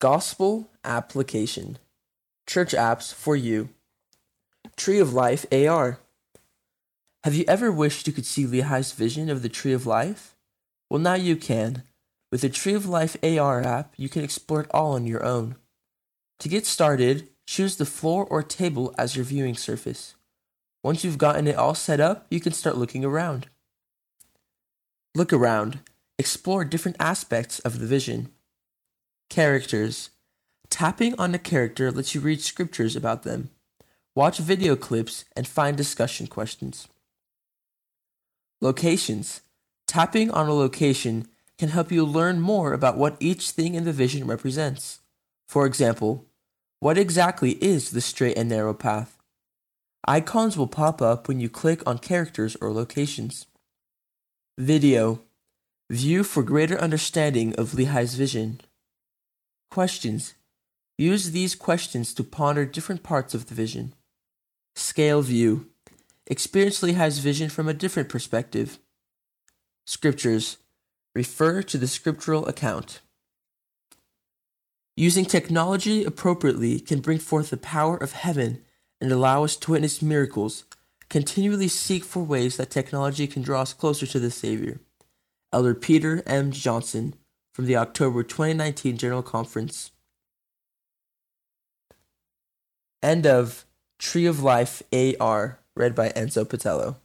Gospel Application Church Apps for You. Tree of Life AR. Have you ever wished you could see Lehi's vision of the Tree of Life? Well, now you can. With the Tree of Life AR app, you can explore it all on your own. To get started, choose the floor or table as your viewing surface. Once you've gotten it all set up, you can start looking around. Look around. Explore different aspects of the vision. Characters. Tapping on a character lets you read scriptures about them. Watch video clips and find discussion questions. Locations. Tapping on a location can help you learn more about what each thing in the vision represents. For example, what exactly is the straight and narrow path? Icons will pop up when you click on characters or locations. Video. View for greater understanding of Lehi's vision. Questions. Use these questions to ponder different parts of the vision. Scale view. Experience has vision from a different perspective. Scriptures. Refer to the scriptural account. Using technology appropriately can bring forth the power of heaven and allow us to witness miracles. Continually seek for ways that technology can draw us closer to the Savior. Elder Peter M. Johnson, from the October 2019 General Conference. End of Tree of Life AR, read by Enzo Patello.